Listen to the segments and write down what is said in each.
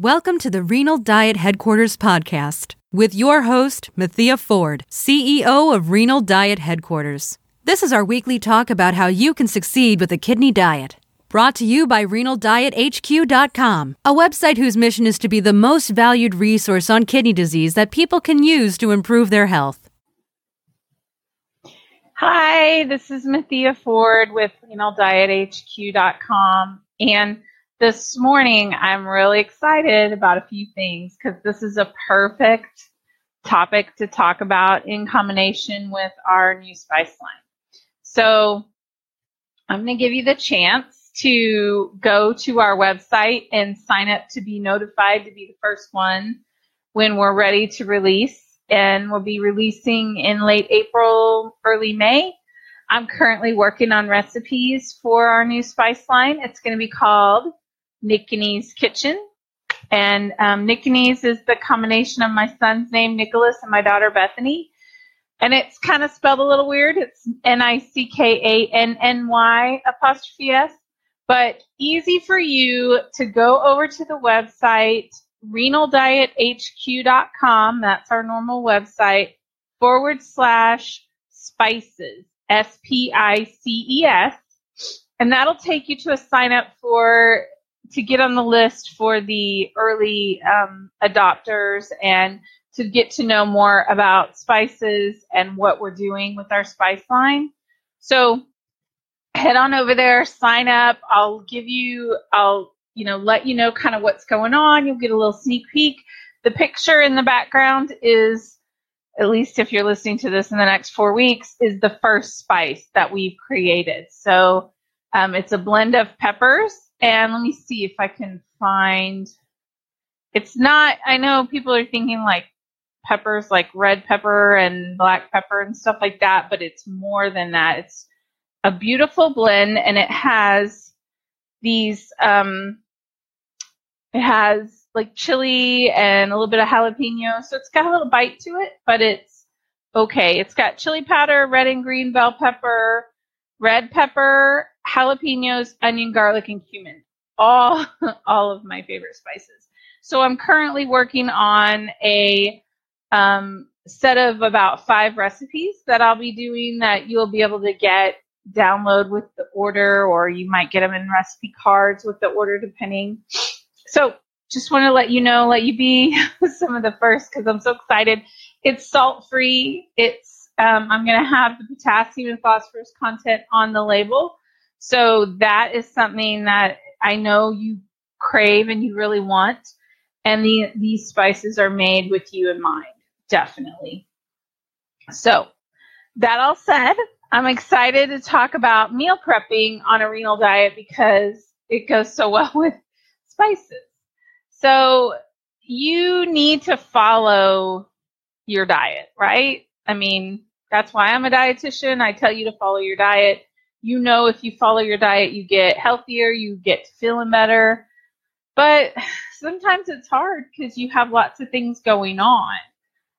Welcome to the Renal Diet Headquarters podcast with your host, Mathea Ford, CEO of Renal Diet Headquarters. This is our weekly talk about how you can succeed with a kidney diet. Brought to you by RenalDietHQ.com, a website whose mission is to be the most valued resource on kidney disease that people can use to improve their health. Hi, this is Mathea Ford with RenalDietHQ.com. And this morning, I'm really excited about a few things because this is a perfect topic to talk about in combination with our new spice line. So I'm going to give you the chance to go to our website and sign up to be notified to be the first one when we're ready to release. And we'll be releasing in late April, early May. I'm currently working on recipes for our new spice line. It's going to be called Nickanny's Kitchen. And um, is the combination of my son's name, Nicholas, and my daughter, Bethany. And it's kind of spelled a little weird. It's N I C K A N N Y apostrophe S but easy for you to go over to the website renaldiethq.com. That's our normal website forward slash spices, S P I C E S. And that'll take you to a sign up for to get on the list for the early um, adopters and to get to know more about spices and what we're doing with our spice line. So head on over there, sign up. I'll give you, I'll, you know, let you know kind of what's going on. You'll get a little sneak peek. The picture in the background is, at least if you're listening to this in the next four weeks, is the first spice that we've created. So um, it's a blend of peppers. And let me see if I can find. It's not, I know people are thinking like peppers, like red pepper and black pepper and stuff like that, but it's more than that. It's a beautiful blend and it has these um it has like chili and a little bit of jalapeno so it's got a little bite to it but it's okay it's got chili powder red and green bell pepper red pepper jalapenos onion garlic and cumin all all of my favorite spices so i'm currently working on a um, set of about five recipes that i'll be doing that you'll be able to get download with the order, or you might get them in recipe cards with the order, depending. So just want to let you know, let you be some of the first because I'm so excited. It's salt free. It's um, I'm going to have the potassium and phosphorus content on the label. So that is something that I know you crave and you really want. And the, these spices are made with you in mind, definitely. So that all said, I'm excited to talk about meal prepping on a renal diet because it goes so well with spices. So you need to follow your diet, right? I mean, that's why I'm a dietitian. I tell you to follow your diet. You know, if you follow your diet, you get healthier, you get feeling better. But sometimes it's hard because you have lots of things going on.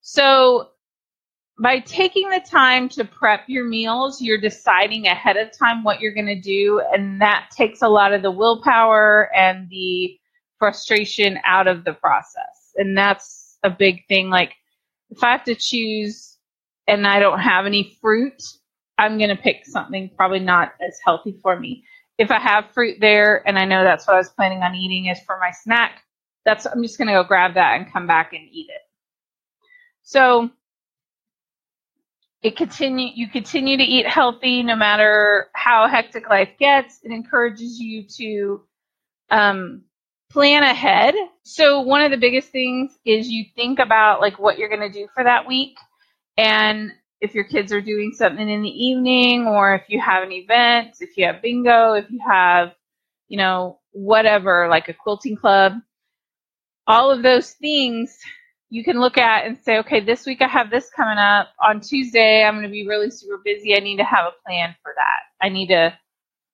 So by taking the time to prep your meals, you're deciding ahead of time what you're going to do. And that takes a lot of the willpower and the frustration out of the process. And that's a big thing. Like, if I have to choose and I don't have any fruit, I'm going to pick something probably not as healthy for me. If I have fruit there and I know that's what I was planning on eating is for my snack, that's I'm just going to go grab that and come back and eat it. So, it continue you continue to eat healthy no matter how hectic life gets. It encourages you to um, plan ahead. So one of the biggest things is you think about like what you're going to do for that week, and if your kids are doing something in the evening, or if you have an event, if you have bingo, if you have, you know, whatever like a quilting club, all of those things you can look at and say, okay, this week I have this coming up. On Tuesday, I'm going to be really super busy. I need to have a plan for that. I need to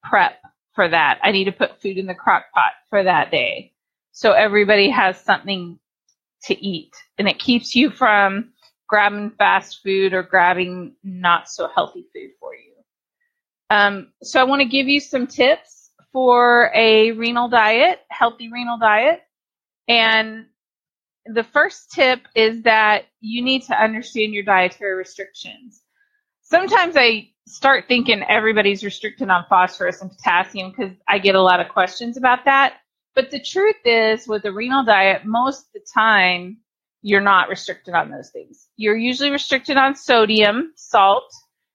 prep for that. I need to put food in the crock pot for that day. So everybody has something to eat. And it keeps you from grabbing fast food or grabbing not so healthy food for you. Um, so I want to give you some tips for a renal diet, healthy renal diet. And the first tip is that you need to understand your dietary restrictions. Sometimes I start thinking everybody's restricted on phosphorus and potassium because I get a lot of questions about that. But the truth is, with a renal diet, most of the time, you're not restricted on those things. You're usually restricted on sodium, salt,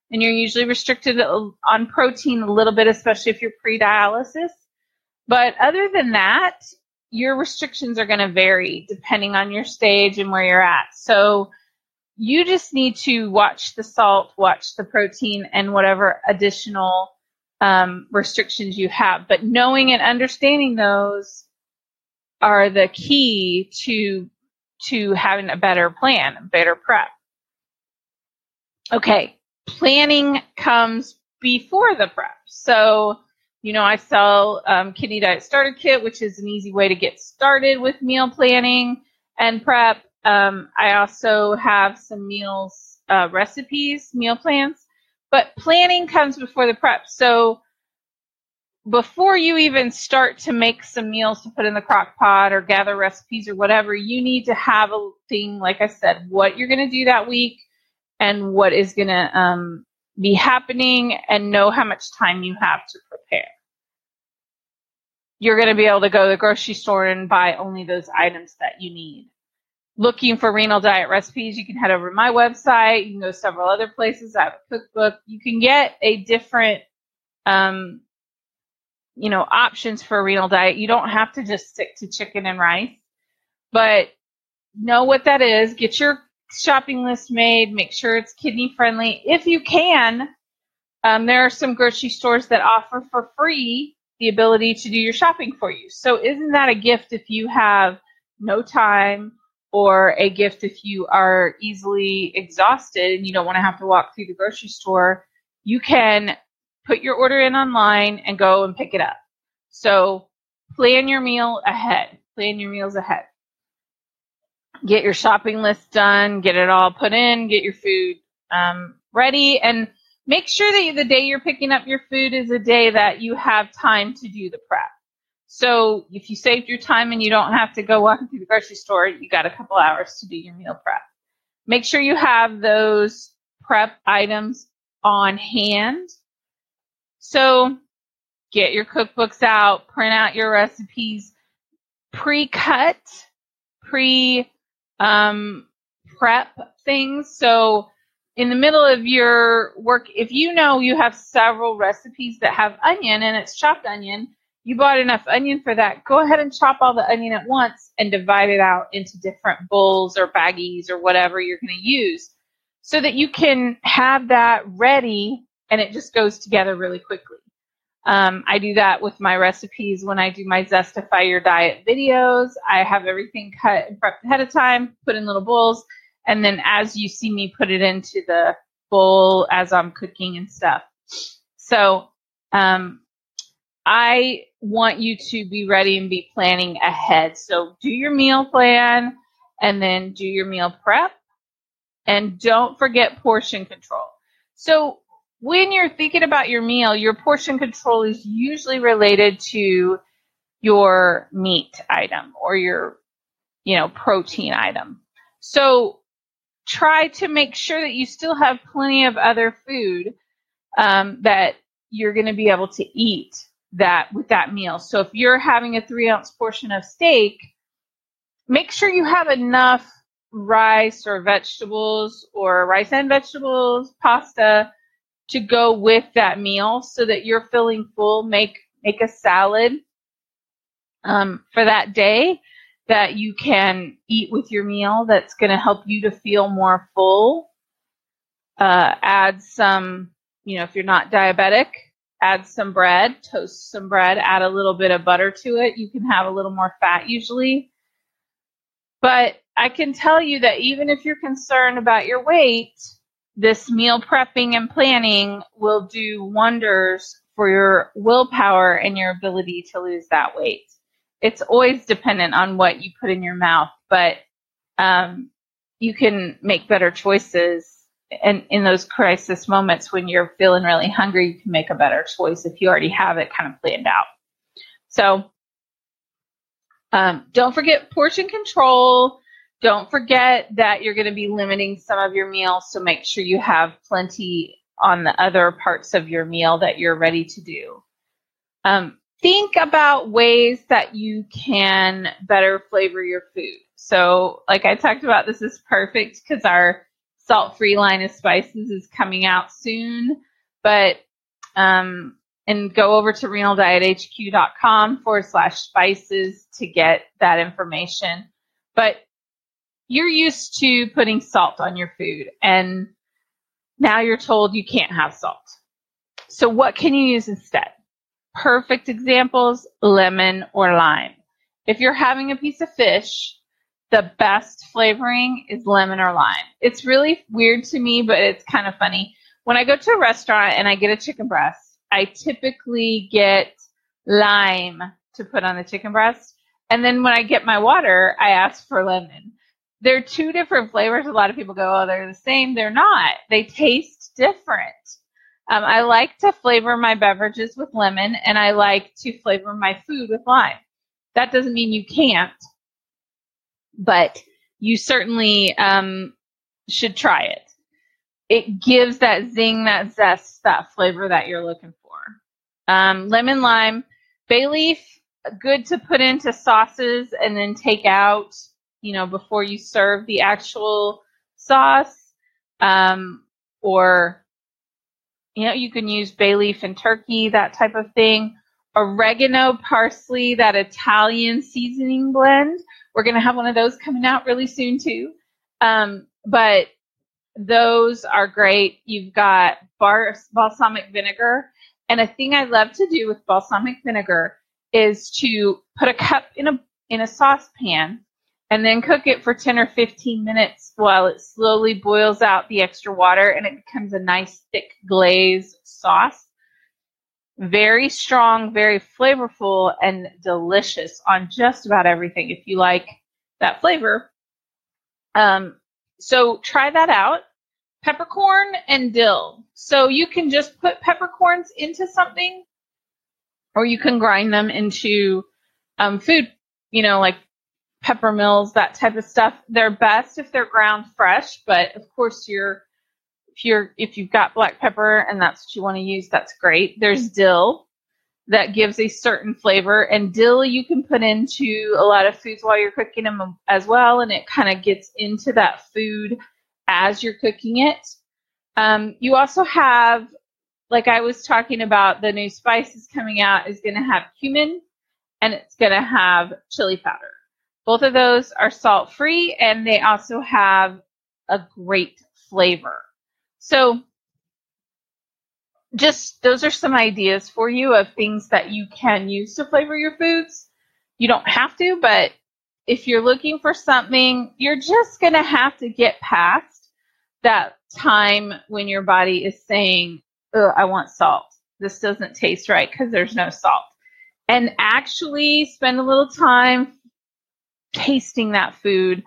and you're usually restricted on protein a little bit, especially if you're pre dialysis. But other than that, your restrictions are going to vary depending on your stage and where you're at. So you just need to watch the salt, watch the protein, and whatever additional um, restrictions you have. But knowing and understanding those are the key to to having a better plan, better prep. Okay, planning comes before the prep. So, you know, I sell um, Kidney Diet Starter Kit, which is an easy way to get started with meal planning and prep. Um, I also have some meals uh, recipes, meal plans, but planning comes before the prep. So before you even start to make some meals to put in the crock pot or gather recipes or whatever, you need to have a thing, like I said, what you're going to do that week and what is going to um, be happening and know how much time you have to prepare. You're going to be able to go to the grocery store and buy only those items that you need. Looking for renal diet recipes, you can head over to my website. You can go several other places. I have a cookbook. You can get a different um, you know, options for a renal diet. You don't have to just stick to chicken and rice, but know what that is. Get your shopping list made. Make sure it's kidney friendly. If you can, um, there are some grocery stores that offer for free the ability to do your shopping for you. So isn't that a gift if you have no time or a gift if you are easily exhausted and you don't want to have to walk through the grocery store? You can put your order in online and go and pick it up. So plan your meal ahead. Plan your meals ahead. Get your shopping list done. Get it all put in. Get your food um, ready, and make sure that the day you're picking up your food is a day that you have time to do the prep. So if you saved your time and you don't have to go walking through the grocery store, you got a couple hours to do your meal prep. Make sure you have those prep items on hand so get your cookbooks out, print out your recipes, pre-cut, pre um, prep things. So in the middle of your work, if you know you have several recipes that have onion and it's chopped onion, you bought enough onion for that, go ahead and chop all the onion at once and divide it out into different bowls or baggies or whatever you're going to use so that you can have that ready and it just goes together really quickly. Um, I do that with my recipes when I do my Zestify Your Diet videos. I have everything cut and prepped ahead of time, put in little bowls, and then as you see me put it into the bowl as I'm cooking and stuff. So um, I want you to be ready and be planning ahead. So do your meal plan and then do your meal prep. And don't forget portion control. So when you're thinking about your meal, your portion control is usually related to your meat item or your, you know, protein item. So try to make sure that you still have plenty of other food um, that you're going to be able to eat that with that meal. So if you're having a three ounce portion of steak, make sure you have enough rice or vegetables or rice and vegetables, pasta to go with that meal so that you're feeling full. Make make a salad um, for that day that you can eat with your meal. That's going to help you to feel more full. Uh, add some, you know, if you're not diabetic, add some bread, toast some bread, add a little bit of butter to it. You can have a little more fat usually. But I can tell you that even if you're concerned about your weight, this meal prepping and planning will do wonders for your willpower and your ability to lose that weight. It's always dependent on what you put in your mouth, but um, you can make better choices. And in those crisis moments when you're feeling really hungry, you can make a better choice if you already have it kind of planned out. So Um, don't forget portion control. Don't forget that you're going to be limiting some of your meals, so make sure you have plenty on the other parts of your meal that you're ready to do. Um, think about ways that you can better flavor your food. So, like I talked about, this is perfect because our salt free line of spices is coming out soon. But, um, and go over to renaldiethq.com forward slash spices to get that information. But you're used to putting salt on your food and now you're told you can't have salt. So what can you use instead? Perfect examples, lemon or lime. If you're having a piece of fish, the best flavoring is lemon or lime. It's really weird to me, but it's kind of funny. When I go to a restaurant and I get a chicken breast, I typically get lime to put on the chicken breast. And then when I get my water, I ask for lemon. They're two different flavors. A lot of people go, oh, they're the same. They're not. They taste different. Um, I like to flavor my beverages with lemon and I like to flavor my food with lime. That doesn't mean you can't, but you certainly um, should try it. It gives that zing, that zest, that flavor that you're looking for. Um, lemon lime, bay leaf, good to put into sauces and then take out, you know, before you serve the actual sauce. Um, or, you know, you can use bay leaf and turkey, that type of thing. Oregano, parsley, that Italian seasoning blend. We're going to have one of those coming out really soon too. Um, but those are great. You've got balsamic vinegar. And a thing I love to do with balsamic vinegar is to put a cup in a in a saucepan and then cook it for 10 or 15 minutes while it slowly boils out the extra water and it becomes a nice thick glaze sauce. Very strong, very flavorful and delicious on just about everything if you like that flavor. Um, so try that out peppercorn and dill. So you can just put peppercorns into something, or you can grind them into um, food, you know, like Peppermills, that type of stuff. They're best if they're ground fresh, but of course you're if you're if you've got black pepper and that's what you want to use, that's great. There's dill that gives a certain flavor, and dill you can put into a lot of foods while you're cooking them as well, and it kind of gets into that food as you're cooking it. Um, you also have, like I was talking about, the new spices coming out is going to have cumin and it's going to have chili powder. Both of those are salt free and they also have a great flavor. So, just those are some ideas for you of things that you can use to flavor your foods. You don't have to, but if you're looking for something, you're just going to have to get past that time when your body is saying, I want salt. This doesn't taste right because there's no salt. And actually spend a little time tasting that food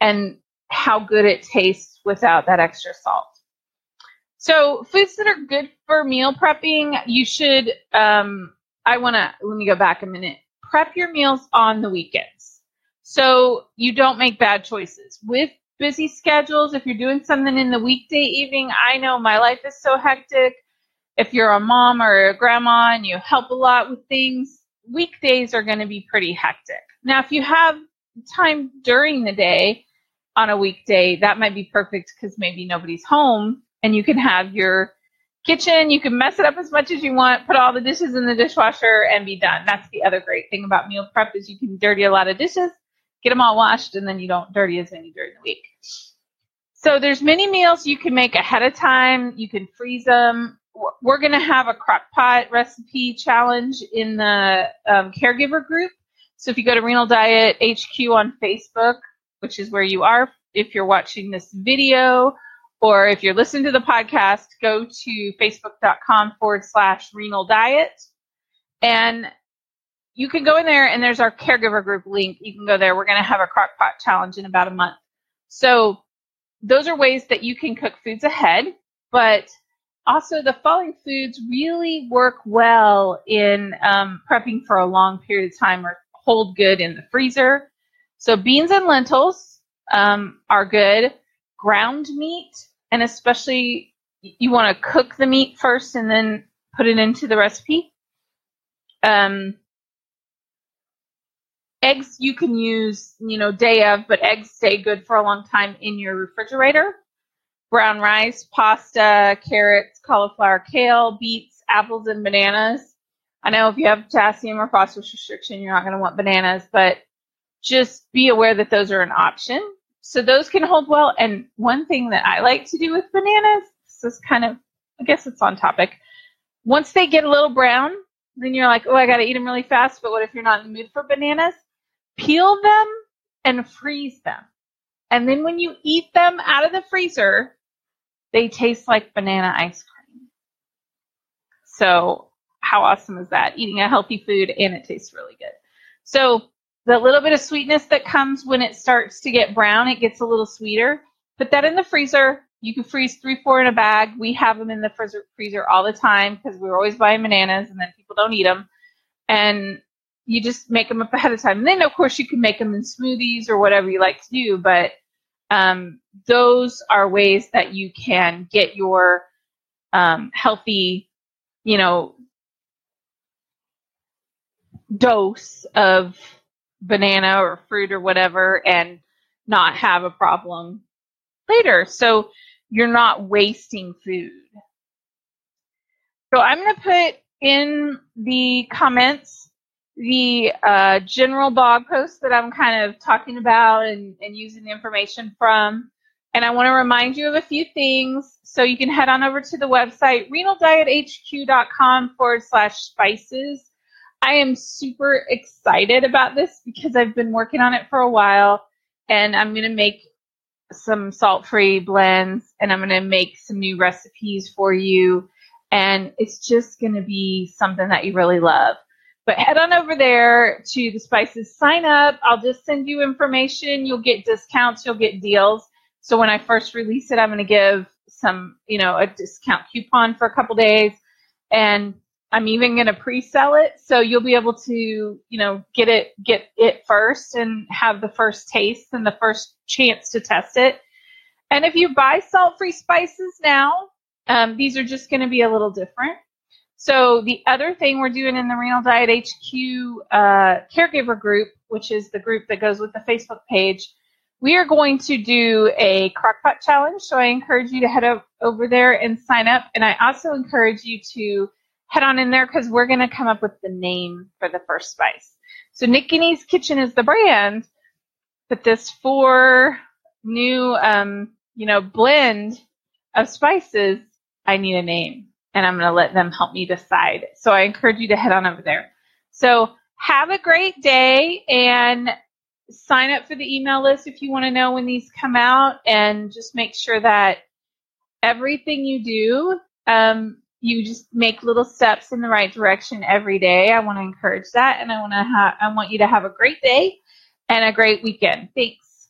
and how good it tastes without that extra salt. So, foods that are good for meal prepping, you should, um, I want to, let me go back a minute. Prep your meals on the weekends. So you don't make bad choices. With busy schedules, if you're doing something in the weekday evening, I know my life is so hectic. If you're a mom or a grandma and you help a lot with things, weekdays are going to be pretty hectic. Now, if you have time during the day on a weekday, that might be perfect because maybe nobody's home and you can have your kitchen. You can mess it up as much as you want, put all the dishes in the dishwasher and be done. That's the other great thing about meal prep is you can dirty a lot of dishes get them all washed, and then you don't dirty as many during the week. So there's many meals you can make ahead of time. You can freeze them. We're going to have a crock pot recipe challenge in the um, caregiver group. So if you go to Renal Diet HQ on Facebook, which is where you are, if you're watching this video, or if you're listening to the podcast, go to facebook.com forward slash renal diet. And you can go in there and there's our caregiver group link. You can go there. We're going to have a crock pot challenge in about a month. So those are ways that you can cook foods ahead, but also the following foods really work well in um, prepping for a long period of time or hold good in the freezer. So beans and lentils um, are good. Ground meat, and especially you want to cook the meat first and then put it into the recipe. Um, eggs you can use, you know, day of, but eggs stay good for a long time in your refrigerator. Brown rice, pasta, carrots, cauliflower, kale, beets, apples, and bananas. I know if you have potassium or phosphorus restriction, you're not going to want bananas, but just be aware that those are an option. So those can hold well. And one thing that I like to do with bananas, this is kind of, I guess it's on topic. Once they get a little brown, then you're like, oh, I got to eat them really fast. But what if you're not in the mood for bananas? Peel them and freeze them. And then when you eat them out of the freezer, they taste like banana ice cream. So how awesome is that? Eating a healthy food and it tastes really good. So the little bit of sweetness that comes when it starts to get brown, it gets a little sweeter. Put that in the freezer. You can freeze three, four in a bag. We have them in the freezer, freezer all the time because we're always buying bananas and then people don't eat them. And you just make them up ahead of time. And then, of course, you can make them in smoothies or whatever you like to do. But um, those are ways that you can get your um, healthy, you know, dose of banana or fruit or whatever and not have a problem later. So you're not wasting food. So I'm going to put in the comments the uh, general blog post that I'm kind of talking about and, and using the information from. And I want to remind you of a few things. So you can head on over to the website, renaldiethq.com forward slash spices. I am super excited about this because I've been working on it for a while and I'm going to make some salt free blends and I'm going to make some new recipes for you. And it's just going to be something that you really love. But head on over there to the spices, sign up. I'll just send you information. You'll get discounts, you'll get deals. So when I first release it, I'm going to give some, you know, a discount coupon for a couple days. And I'm even going to pre-sell it, so you'll be able to, you know, get it get it first and have the first taste and the first chance to test it. And if you buy salt-free spices now, um, these are just going to be a little different. So the other thing we're doing in the Renal Diet HQ uh, caregiver group, which is the group that goes with the Facebook page, we are going to do a crockpot challenge. So I encourage you to head over there and sign up. And I also encourage you to head on in there because we're going to come up with the name for the first spice. So Nickanny's Kitchen is the brand, but this four new, um, you know, blend of spices, I need a name and I'm going to let them help me decide. So I encourage you to head on over there. So have a great day and sign up for the email list if you want to know when these come out and just make sure that everything you do um, you just make little steps in the right direction every day. I want to encourage that and I want to have I want you to have a great day and a great weekend. Thanks.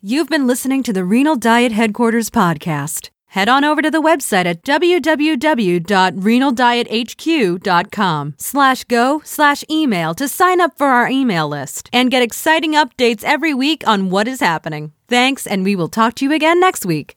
You've been listening to the Renal Diet Headquarters podcast. Head on over to the website at www.renaldiethq.com slash go slash email to sign up for our email list and get exciting updates every week on what is happening. Thanks, and we will talk to you again next week.